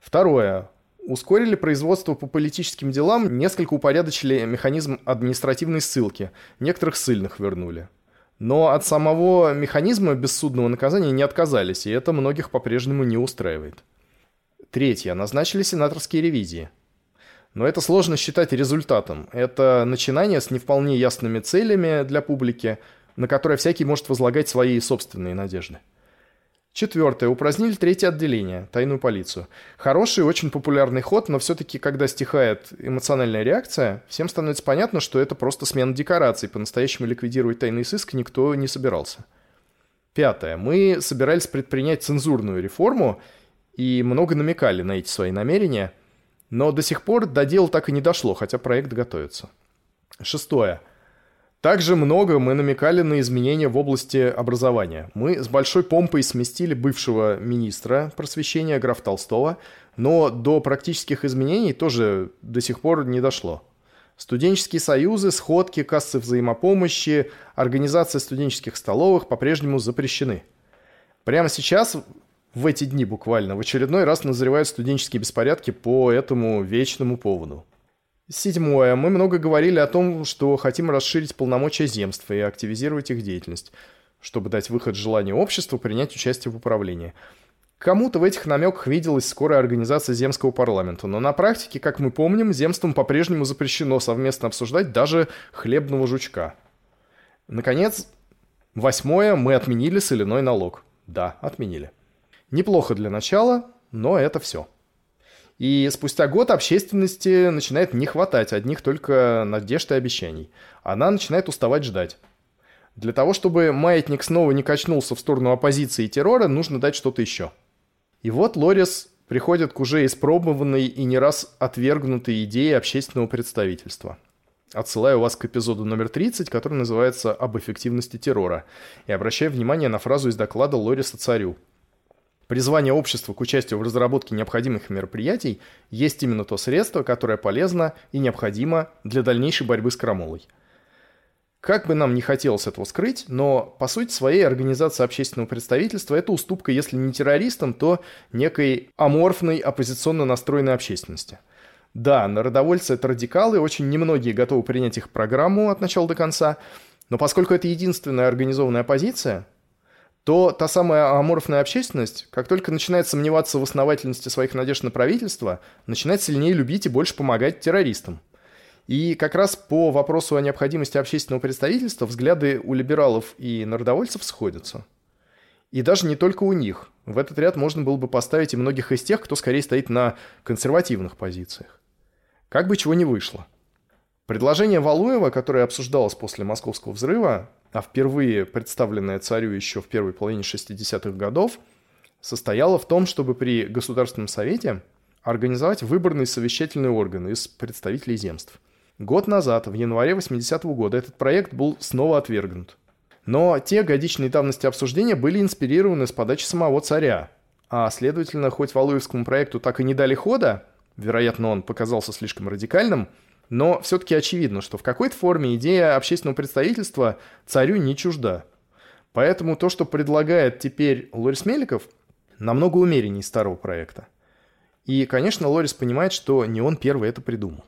Второе. Ускорили производство по политическим делам, несколько упорядочили механизм административной ссылки, некоторых ссыльных вернули. Но от самого механизма бессудного наказания не отказались, и это многих по-прежнему не устраивает. Третье. Назначили сенаторские ревизии. Но это сложно считать результатом. Это начинание с не вполне ясными целями для публики – на которое всякий может возлагать свои собственные надежды. Четвертое. Упразднили третье отделение, тайную полицию. Хороший, очень популярный ход, но все-таки, когда стихает эмоциональная реакция, всем становится понятно, что это просто смена декораций. По-настоящему ликвидировать тайный сыск никто не собирался. Пятое. Мы собирались предпринять цензурную реформу и много намекали на эти свои намерения, но до сих пор до дела так и не дошло, хотя проект готовится. Шестое. Также много мы намекали на изменения в области образования. Мы с большой помпой сместили бывшего министра просвещения граф Толстого, но до практических изменений тоже до сих пор не дошло. Студенческие союзы, сходки, кассы взаимопомощи, организация студенческих столовых по-прежнему запрещены. Прямо сейчас, в эти дни буквально, в очередной раз назревают студенческие беспорядки по этому вечному поводу. Седьмое. Мы много говорили о том, что хотим расширить полномочия земства и активизировать их деятельность, чтобы дать выход желанию обществу принять участие в управлении. Кому-то в этих намеках виделась скорая организация земского парламента, но на практике, как мы помним, земством по-прежнему запрещено совместно обсуждать даже хлебного жучка. Наконец, восьмое. Мы отменили соляной налог. Да, отменили. Неплохо для начала, но это все. И спустя год общественности начинает не хватать одних только надежд и обещаний. Она начинает уставать ждать. Для того, чтобы маятник снова не качнулся в сторону оппозиции и террора, нужно дать что-то еще. И вот Лорис приходит к уже испробованной и не раз отвергнутой идее общественного представительства. Отсылаю вас к эпизоду номер 30, который называется «Об эффективности террора», и обращаю внимание на фразу из доклада Лориса царю – Призвание общества к участию в разработке необходимых мероприятий есть именно то средство, которое полезно и необходимо для дальнейшей борьбы с крамолой. Как бы нам не хотелось этого скрыть, но по сути своей организация общественного представительства – это уступка, если не террористам, то некой аморфной оппозиционно настроенной общественности. Да, народовольцы – это радикалы, очень немногие готовы принять их программу от начала до конца, но поскольку это единственная организованная оппозиция, то та самая аморфная общественность, как только начинает сомневаться в основательности своих надежд на правительство, начинает сильнее любить и больше помогать террористам – и как раз по вопросу о необходимости общественного представительства взгляды у либералов и народовольцев сходятся. И даже не только у них. В этот ряд можно было бы поставить и многих из тех, кто скорее стоит на консервативных позициях. Как бы чего не вышло. Предложение Валуева, которое обсуждалось после московского взрыва, а впервые представленное царю еще в первой половине 60-х годов, состояло в том, чтобы при Государственном Совете организовать выборный совещательный орган из представителей земств – Год назад, в январе 80-го года, этот проект был снова отвергнут. Но те годичные давности обсуждения были инспирированы с подачи самого царя. А следовательно, хоть Валуевскому проекту так и не дали хода, вероятно, он показался слишком радикальным, но все-таки очевидно, что в какой-то форме идея общественного представительства царю не чужда. Поэтому то, что предлагает теперь Лорис Меликов, намного умереннее старого проекта. И, конечно, Лорис понимает, что не он первый это придумал.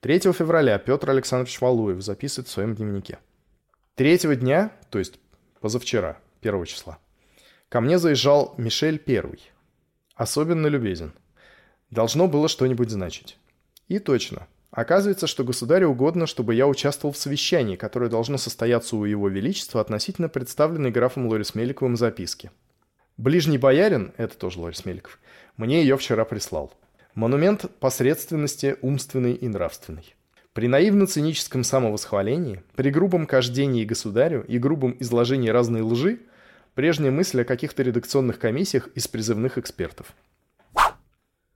3 февраля Петр Александрович Валуев записывает в своем дневнике. Третьего дня, то есть позавчера, 1 числа, ко мне заезжал Мишель Первый. Особенно любезен. Должно было что-нибудь значить. И точно. Оказывается, что государю угодно, чтобы я участвовал в совещании, которое должно состояться у его величества относительно представленной графом Лорис Меликовым записки. Ближний боярин, это тоже Лорис Меликов, мне ее вчера прислал. Монумент посредственности умственной и нравственной. При наивно-циническом самовосхвалении, при грубом кождении государю и грубом изложении разной лжи, прежняя мысль о каких-то редакционных комиссиях из призывных экспертов.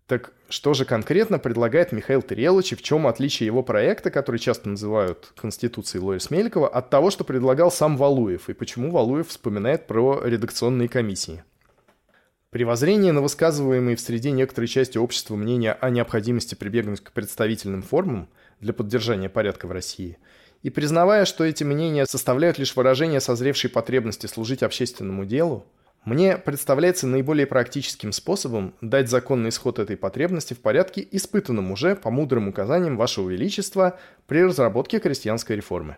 Так что же конкретно предлагает Михаил Терелович и в чем отличие его проекта, который часто называют Конституцией Лорис Мелькова, от того, что предлагал сам Валуев, и почему Валуев вспоминает про редакционные комиссии? При воззрении на высказываемые в среде некоторой части общества мнения о необходимости прибегнуть к представительным формам для поддержания порядка в России, и признавая, что эти мнения составляют лишь выражение созревшей потребности служить общественному делу, мне представляется наиболее практическим способом дать законный исход этой потребности в порядке, испытанном уже по мудрым указаниям Вашего Величества при разработке крестьянской реформы.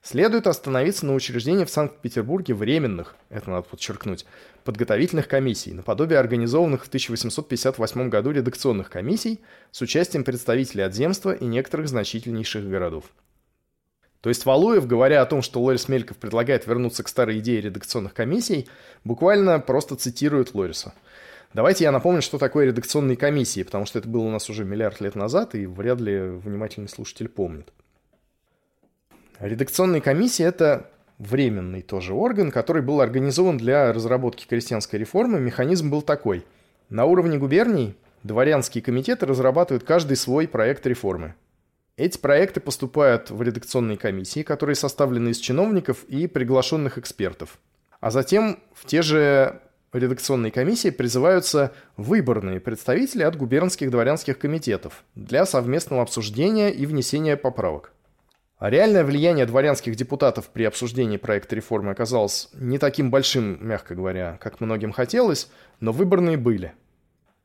Следует остановиться на учреждении в Санкт-Петербурге временных, это надо подчеркнуть, подготовительных комиссий, наподобие организованных в 1858 году редакционных комиссий с участием представителей от земства и некоторых значительнейших городов. То есть Валуев, говоря о том, что Лорис Мельков предлагает вернуться к старой идее редакционных комиссий, буквально просто цитирует Лориса. Давайте я напомню, что такое редакционные комиссии, потому что это было у нас уже миллиард лет назад, и вряд ли внимательный слушатель помнит. Редакционные комиссии – это временный тоже орган, который был организован для разработки крестьянской реформы. Механизм был такой. На уровне губерний дворянские комитеты разрабатывают каждый свой проект реформы. Эти проекты поступают в редакционные комиссии, которые составлены из чиновников и приглашенных экспертов. А затем в те же редакционные комиссии призываются выборные представители от губернских дворянских комитетов для совместного обсуждения и внесения поправок. А реальное влияние дворянских депутатов при обсуждении проекта реформы оказалось не таким большим, мягко говоря, как многим хотелось, но выборные были.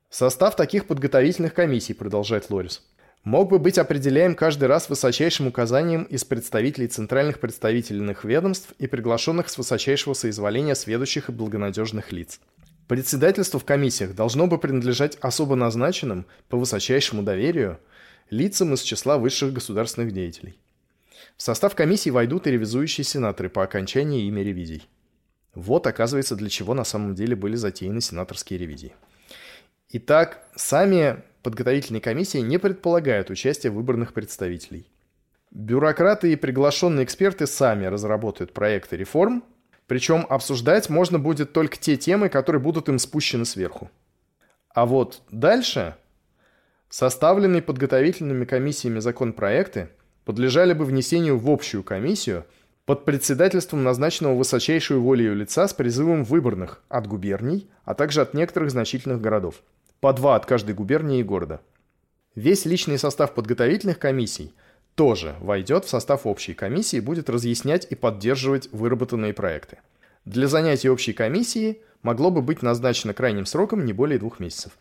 Состав таких подготовительных комиссий, продолжает Лорис, мог бы быть определяем каждый раз высочайшим указанием из представителей центральных представительных ведомств и приглашенных с высочайшего соизволения сведущих и благонадежных лиц. Председательство в комиссиях должно бы принадлежать особо назначенным, по высочайшему доверию, лицам из числа высших государственных деятелей. В состав комиссии войдут и ревизующие сенаторы по окончании ими ревизий. Вот, оказывается, для чего на самом деле были затеяны сенаторские ревизии. Итак, сами подготовительные комиссии не предполагают участия выборных представителей. Бюрократы и приглашенные эксперты сами разработают проекты реформ, причем обсуждать можно будет только те темы, которые будут им спущены сверху. А вот дальше составленные подготовительными комиссиями законопроекты подлежали бы внесению в общую комиссию под председательством назначенного высочайшую волею лица с призывом выборных от губерний, а также от некоторых значительных городов. По два от каждой губернии и города. Весь личный состав подготовительных комиссий тоже войдет в состав общей комиссии и будет разъяснять и поддерживать выработанные проекты. Для занятий общей комиссии могло бы быть назначено крайним сроком не более двух месяцев.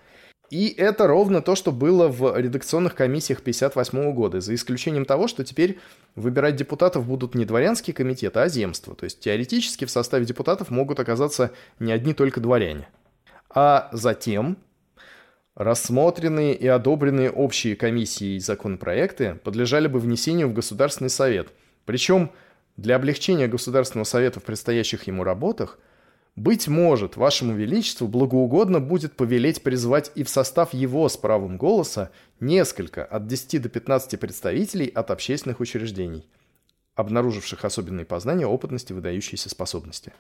И это ровно то, что было в редакционных комиссиях 58 года, за исключением того, что теперь выбирать депутатов будут не дворянские комитеты, а земства. То есть теоретически в составе депутатов могут оказаться не одни только дворяне. А затем рассмотренные и одобренные общие комиссии законопроекты подлежали бы внесению в Государственный совет. Причем для облегчения Государственного совета в предстоящих ему работах, быть может, вашему величеству благоугодно будет повелеть призвать и в состав его с правом голоса несколько, от 10 до 15 представителей от общественных учреждений, обнаруживших особенные познания, опытности, выдающиеся способности.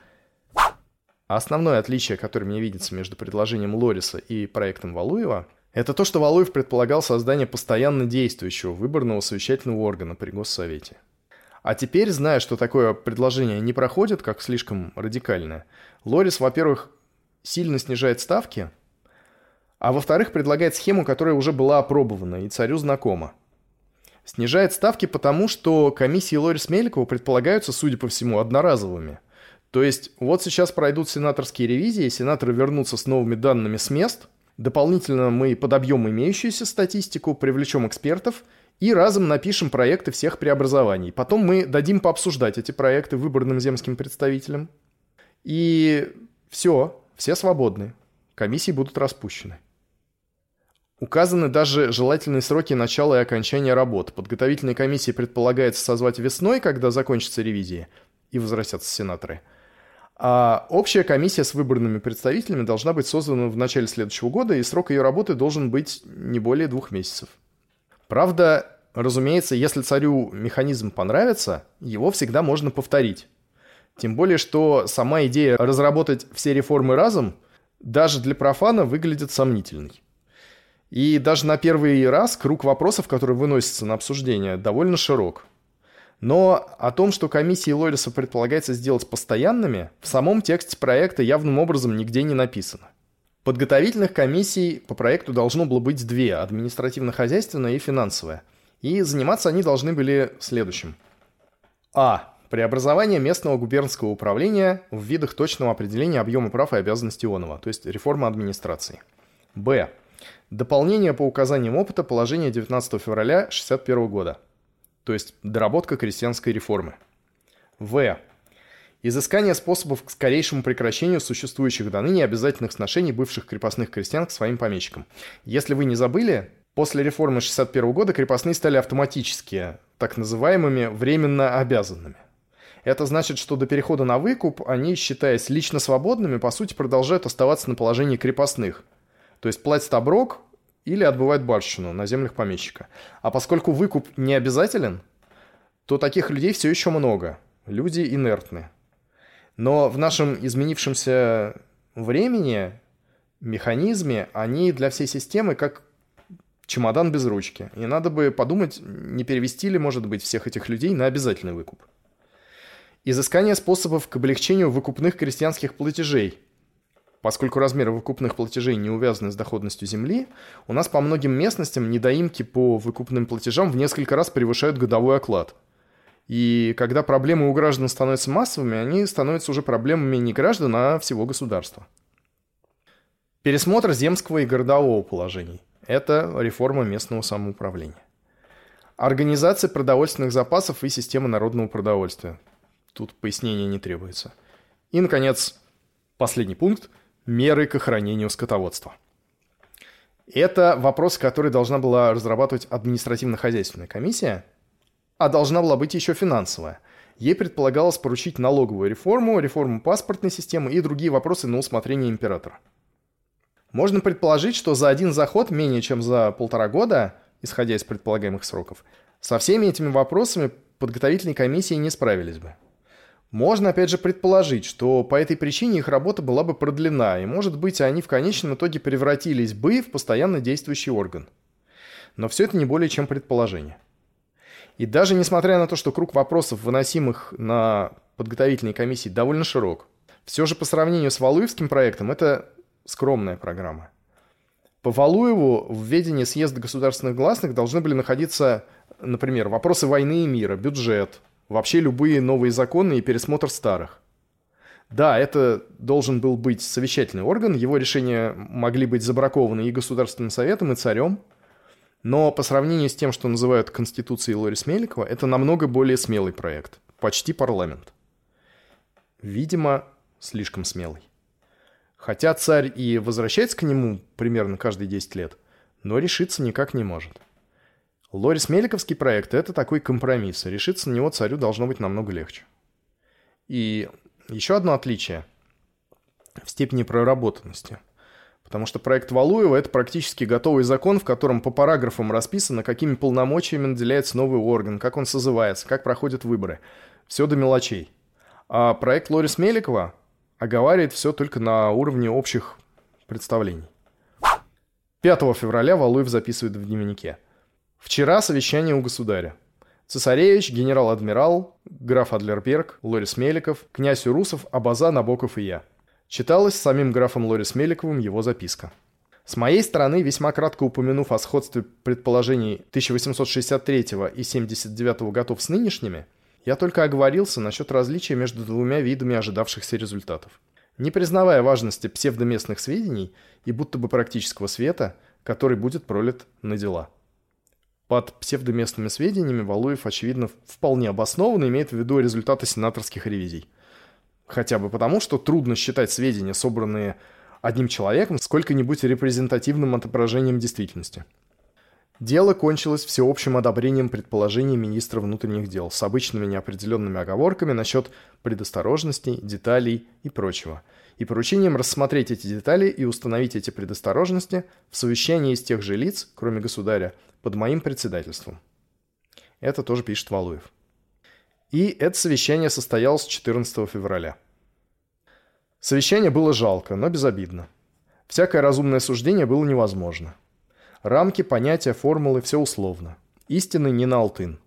А основное отличие, которое мне видится между предложением Лориса и проектом Валуева, это то, что Валуев предполагал создание постоянно действующего выборного совещательного органа при Госсовете – а теперь, зная, что такое предложение не проходит, как слишком радикальное, Лорис, во-первых, сильно снижает ставки, а во-вторых, предлагает схему, которая уже была опробована и царю знакома. Снижает ставки потому, что комиссии Лорис Меликова предполагаются, судя по всему, одноразовыми. То есть вот сейчас пройдут сенаторские ревизии, сенаторы вернутся с новыми данными с мест, дополнительно мы подобьем имеющуюся статистику, привлечем экспертов – и разом напишем проекты всех преобразований. Потом мы дадим пообсуждать эти проекты выборным земским представителям. И все, все свободны. Комиссии будут распущены. Указаны даже желательные сроки начала и окончания работ. Подготовительные комиссии предполагается созвать весной, когда закончится ревизия, и возвратятся сенаторы. А общая комиссия с выборными представителями должна быть создана в начале следующего года, и срок ее работы должен быть не более двух месяцев. Правда, разумеется, если царю механизм понравится, его всегда можно повторить. Тем более, что сама идея разработать все реформы разом даже для профана выглядит сомнительной. И даже на первый раз круг вопросов, которые выносятся на обсуждение, довольно широк. Но о том, что комиссии Лориса предполагается сделать постоянными, в самом тексте проекта явным образом нигде не написано. Подготовительных комиссий по проекту должно было быть две – административно-хозяйственная и финансовая. И заниматься они должны были следующим. А. Преобразование местного губернского управления в видах точного определения объема прав и обязанностей Ионова, то есть реформа администрации. Б. Дополнение по указаниям опыта положения 19 февраля 1961 года, то есть доработка крестьянской реформы. В. Изыскание способов к скорейшему прекращению существующих до ныне обязательных сношений бывших крепостных крестьян к своим помещикам. Если вы не забыли, после реформы 61 года крепостные стали автоматически так называемыми временно обязанными. Это значит, что до перехода на выкуп они, считаясь лично свободными, по сути продолжают оставаться на положении крепостных. То есть платят оброк или отбывают барщину на землях помещика. А поскольку выкуп не обязателен, то таких людей все еще много. Люди инертны. Но в нашем изменившемся времени, механизме, они для всей системы как чемодан без ручки. И надо бы подумать, не перевести ли, может быть, всех этих людей на обязательный выкуп. Изыскание способов к облегчению выкупных крестьянских платежей. Поскольку размеры выкупных платежей не увязаны с доходностью земли, у нас по многим местностям недоимки по выкупным платежам в несколько раз превышают годовой оклад – и когда проблемы у граждан становятся массовыми, они становятся уже проблемами не граждан, а всего государства. Пересмотр земского и городового положений. Это реформа местного самоуправления. Организация продовольственных запасов и система народного продовольствия. Тут пояснения не требуется. И, наконец, последний пункт – меры к охранению скотоводства. Это вопрос, который должна была разрабатывать административно-хозяйственная комиссия – а должна была быть еще финансовая. Ей предполагалось поручить налоговую реформу, реформу паспортной системы и другие вопросы на усмотрение императора. Можно предположить, что за один заход, менее чем за полтора года, исходя из предполагаемых сроков, со всеми этими вопросами подготовительные комиссии не справились бы. Можно опять же предположить, что по этой причине их работа была бы продлена, и может быть они в конечном итоге превратились бы в постоянно действующий орган. Но все это не более чем предположение. И даже несмотря на то, что круг вопросов, выносимых на подготовительные комиссии, довольно широк, все же по сравнению с Валуевским проектом это скромная программа. По Валуеву в ведении съезда государственных гласных должны были находиться Например, вопросы войны и мира, бюджет, вообще любые новые законы и пересмотр старых. Да, это должен был быть совещательный орган, его решения могли быть забракованы и Государственным Советом, и царем, но по сравнению с тем, что называют Конституцией Лорис Меликова, это намного более смелый проект, почти парламент. Видимо, слишком смелый. Хотя царь и возвращается к нему примерно каждые 10 лет, но решиться никак не может. Лорис Меликовский проект – это такой компромисс, решиться на него царю должно быть намного легче. И еще одно отличие в степени проработанности. Потому что проект Валуева – это практически готовый закон, в котором по параграфам расписано, какими полномочиями наделяется новый орган, как он созывается, как проходят выборы. Все до мелочей. А проект Лорис Меликова оговаривает все только на уровне общих представлений. 5 февраля Валуев записывает в дневнике – Вчера совещание у государя. Цесаревич, генерал-адмирал, граф Адлерберг, Лорис Меликов, князь Урусов, Абаза, Набоков и я. Читалась самим графом Лорис Меликовым его записка. С моей стороны, весьма кратко упомянув о сходстве предположений 1863 и 79 годов с нынешними, я только оговорился насчет различия между двумя видами ожидавшихся результатов. Не признавая важности псевдоместных сведений и будто бы практического света, который будет пролит на дела. Под псевдоместными сведениями Валуев, очевидно, вполне обоснованно имеет в виду результаты сенаторских ревизий. Хотя бы потому, что трудно считать сведения, собранные одним человеком, сколько-нибудь репрезентативным отображением действительности. Дело кончилось всеобщим одобрением предположений министра внутренних дел с обычными неопределенными оговорками насчет предосторожностей, деталей и прочего, и поручением рассмотреть эти детали и установить эти предосторожности в совещании из тех же лиц, кроме государя, под моим председательством. Это тоже пишет Валуев. И это совещание состоялось 14 февраля. Совещание было жалко, но безобидно. Всякое разумное суждение было невозможно. Рамки, понятия, формулы – все условно. Истины не на алтын.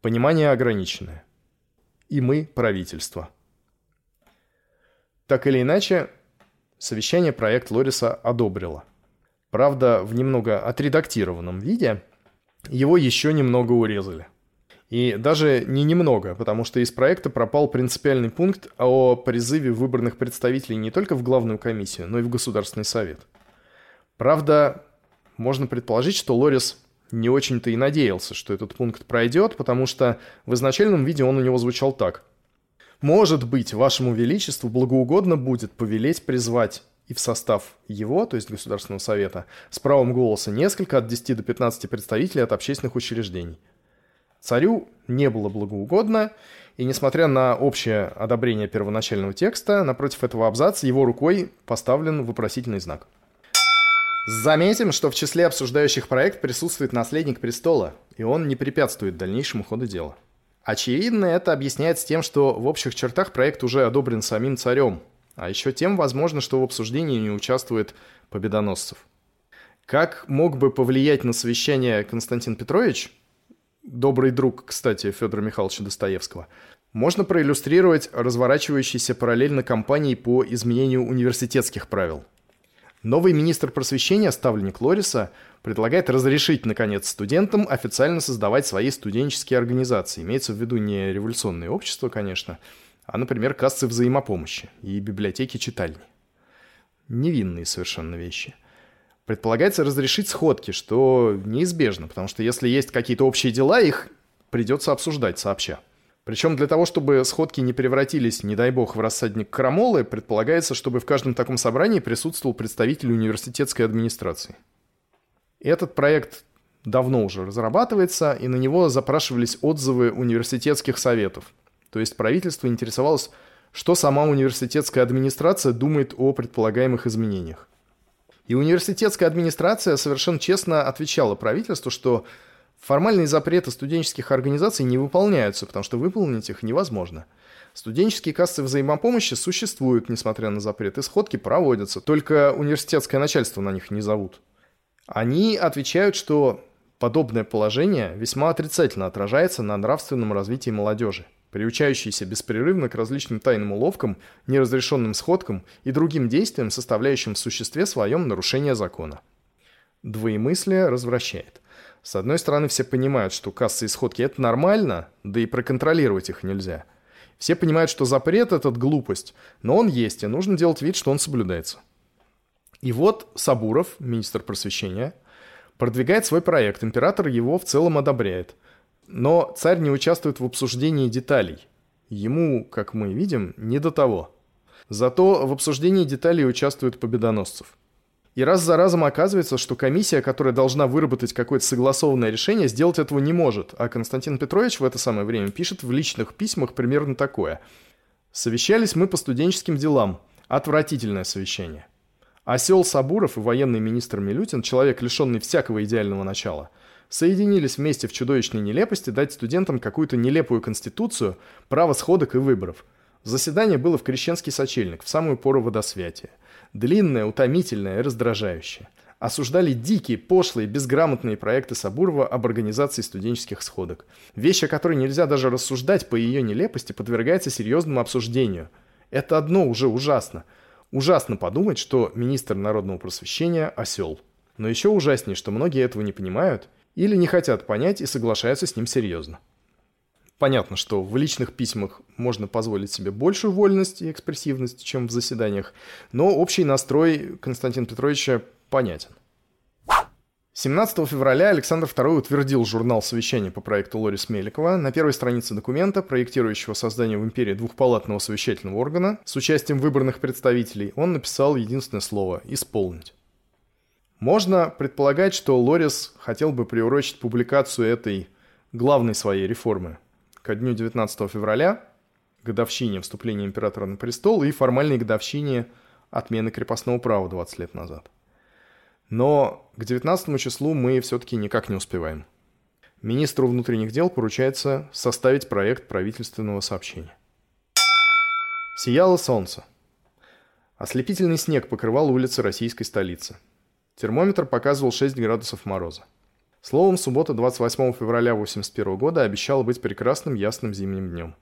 Понимание ограниченное. И мы – правительство. Так или иначе, совещание проект Лориса одобрило. Правда, в немного отредактированном виде – его еще немного урезали. И даже не немного, потому что из проекта пропал принципиальный пункт о призыве выборных представителей не только в главную комиссию, но и в Государственный совет. Правда, можно предположить, что Лорис не очень-то и надеялся, что этот пункт пройдет, потому что в изначальном виде он у него звучал так. «Может быть, вашему величеству благоугодно будет повелеть призвать и в состав его, то есть Государственного совета, с правом голоса несколько от 10 до 15 представителей от общественных учреждений. Царю не было благоугодно, и несмотря на общее одобрение первоначального текста, напротив этого абзаца его рукой поставлен вопросительный знак. Заметим, что в числе обсуждающих проект присутствует наследник престола, и он не препятствует дальнейшему ходу дела. Очевидно, это объясняется тем, что в общих чертах проект уже одобрен самим царем, а еще тем, возможно, что в обсуждении не участвует победоносцев. Как мог бы повлиять на совещание Константин Петрович, добрый друг, кстати, Федора Михайловича Достоевского, можно проиллюстрировать разворачивающейся параллельно кампанией по изменению университетских правил. Новый министр просвещения, ставленник Лориса, предлагает разрешить, наконец, студентам официально создавать свои студенческие организации. Имеется в виду не революционное общество, конечно, а, например, кассы взаимопомощи и библиотеки-читальни. Невинные совершенно вещи. Предполагается разрешить сходки, что неизбежно, потому что если есть какие-то общие дела, их придется обсуждать сообща. Причем для того, чтобы сходки не превратились, не дай бог, в рассадник крамолы, предполагается, чтобы в каждом таком собрании присутствовал представитель университетской администрации. Этот проект давно уже разрабатывается, и на него запрашивались отзывы университетских советов. То есть правительство интересовалось, что сама университетская администрация думает о предполагаемых изменениях. И университетская администрация совершенно честно отвечала правительству, что формальные запреты студенческих организаций не выполняются, потому что выполнить их невозможно. Студенческие кассы взаимопомощи существуют, несмотря на запреты, сходки проводятся, только университетское начальство на них не зовут. Они отвечают, что подобное положение весьма отрицательно отражается на нравственном развитии молодежи приучающийся беспрерывно к различным тайным уловкам, неразрешенным сходкам и другим действиям, составляющим в существе своем нарушение закона. Двоемыслие развращает. С одной стороны, все понимают, что кассы и сходки – это нормально, да и проконтролировать их нельзя. Все понимают, что запрет – этот глупость, но он есть, и нужно делать вид, что он соблюдается. И вот Сабуров, министр просвещения, продвигает свой проект, император его в целом одобряет. Но царь не участвует в обсуждении деталей. Ему, как мы видим, не до того. Зато в обсуждении деталей участвуют победоносцев. И раз за разом оказывается, что комиссия, которая должна выработать какое-то согласованное решение, сделать этого не может. А Константин Петрович в это самое время пишет в личных письмах примерно такое. «Совещались мы по студенческим делам. Отвратительное совещание. Осел Сабуров и военный министр Милютин, человек, лишенный всякого идеального начала, соединились вместе в чудовищной нелепости дать студентам какую-то нелепую конституцию, право сходок и выборов. Заседание было в Крещенский сочельник, в самую пору водосвятия. Длинное, утомительное и раздражающее. Осуждали дикие, пошлые, безграмотные проекты Сабурова об организации студенческих сходок. Вещь, о которой нельзя даже рассуждать по ее нелепости, подвергается серьезному обсуждению. Это одно уже ужасно. Ужасно подумать, что министр народного просвещения – осел. Но еще ужаснее, что многие этого не понимают или не хотят понять и соглашаются с ним серьезно. Понятно, что в личных письмах можно позволить себе большую вольность и экспрессивность, чем в заседаниях, но общий настрой Константина Петровича понятен. 17 февраля Александр II утвердил журнал совещания по проекту Лорис Меликова. На первой странице документа, проектирующего создание в империи двухпалатного совещательного органа с участием выборных представителей, он написал единственное слово «исполнить». Можно предполагать, что Лорис хотел бы приурочить публикацию этой главной своей реформы ко дню 19 февраля, годовщине вступления императора на престол и формальной годовщине отмены крепостного права 20 лет назад. Но к 19 числу мы все-таки никак не успеваем. Министру внутренних дел поручается составить проект правительственного сообщения. Сияло солнце. Ослепительный снег покрывал улицы российской столицы. Термометр показывал 6 градусов мороза. Словом, суббота 28 февраля 1981 года обещала быть прекрасным ясным зимним днем.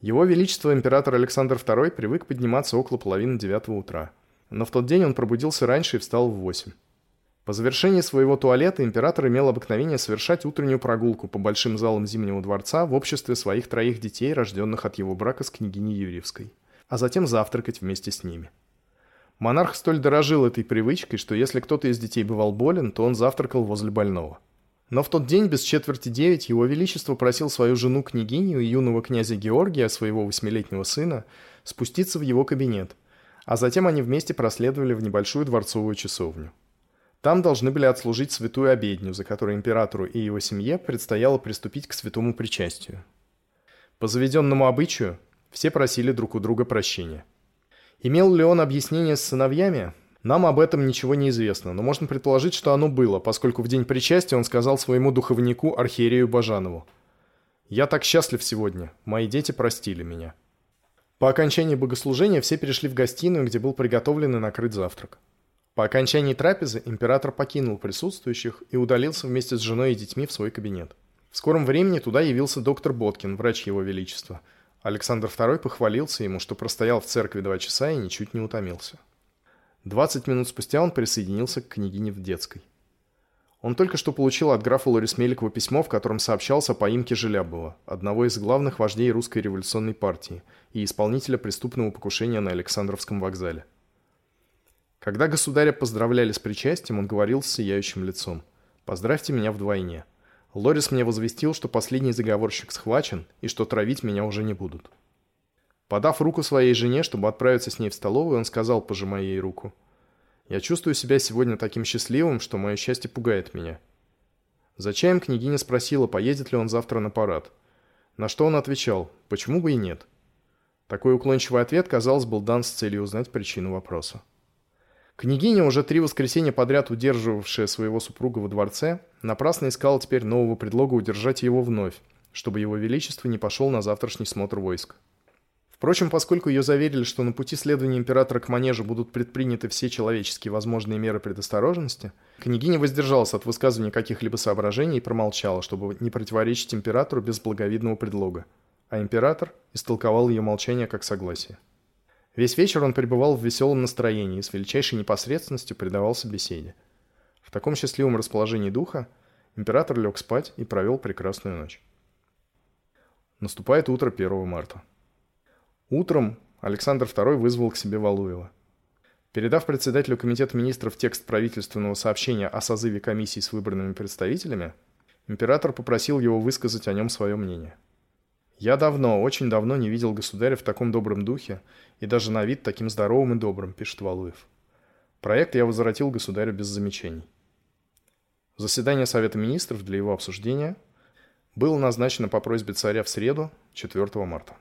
Его Величество император Александр II привык подниматься около половины девятого утра. Но в тот день он пробудился раньше и встал в 8. По завершении своего туалета император имел обыкновение совершать утреннюю прогулку по большим залам Зимнего дворца в обществе своих троих детей, рожденных от его брака с княгиней Юрьевской, а затем завтракать вместе с ними. Монарх столь дорожил этой привычкой, что если кто-то из детей бывал болен, то он завтракал возле больного. Но в тот день без четверти девять его величество просил свою жену княгиню и юного князя Георгия, своего восьмилетнего сына, спуститься в его кабинет, а затем они вместе проследовали в небольшую дворцовую часовню. Там должны были отслужить святую обедню, за которой императору и его семье предстояло приступить к святому причастию. По заведенному обычаю все просили друг у друга прощения. Имел ли он объяснение с сыновьями? Нам об этом ничего не известно, но можно предположить, что оно было, поскольку в день причастия он сказал своему духовнику архиерею Бажанову «Я так счастлив сегодня, мои дети простили меня». По окончании богослужения все перешли в гостиную, где был приготовлен и накрыт завтрак. По окончании трапезы император покинул присутствующих и удалился вместе с женой и детьми в свой кабинет. В скором времени туда явился доктор Боткин, врач его величества. Александр II похвалился ему, что простоял в церкви два часа и ничуть не утомился. 20 минут спустя он присоединился к княгине в детской. Он только что получил от графа Лорис Меликова письмо, в котором сообщался о поимке Желябова, одного из главных вождей русской революционной партии и исполнителя преступного покушения на Александровском вокзале. Когда государя поздравляли с причастием, он говорил с сияющим лицом «Поздравьте меня вдвойне. Лорис мне возвестил, что последний заговорщик схвачен и что травить меня уже не будут». Подав руку своей жене, чтобы отправиться с ней в столовую, он сказал, пожимая ей руку. «Я чувствую себя сегодня таким счастливым, что мое счастье пугает меня». За чаем княгиня спросила, поедет ли он завтра на парад. На что он отвечал, почему бы и нет. Такой уклончивый ответ, казалось, был дан с целью узнать причину вопроса. Княгиня, уже три воскресенья подряд удерживавшая своего супруга во дворце, напрасно искала теперь нового предлога удержать его вновь, чтобы его величество не пошел на завтрашний смотр войск. Впрочем, поскольку ее заверили, что на пути следования императора к манежу будут предприняты все человеческие возможные меры предосторожности, княгиня воздержалась от высказывания каких-либо соображений и промолчала, чтобы не противоречить императору без благовидного предлога. А император истолковал ее молчание как согласие. Весь вечер он пребывал в веселом настроении и с величайшей непосредственностью предавался беседе. В таком счастливом расположении духа Император лег спать и провел прекрасную ночь. Наступает утро 1 марта. Утром Александр II вызвал к себе Валуева. Передав председателю комитета министров текст правительственного сообщения о созыве комиссии с выбранными представителями, император попросил его высказать о нем свое мнение. «Я давно, очень давно не видел государя в таком добром духе и даже на вид таким здоровым и добрым», – пишет Валуев. Проект я возвратил государю без замечаний. Заседание Совета министров для его обсуждения было назначено по просьбе царя в среду, 4 марта.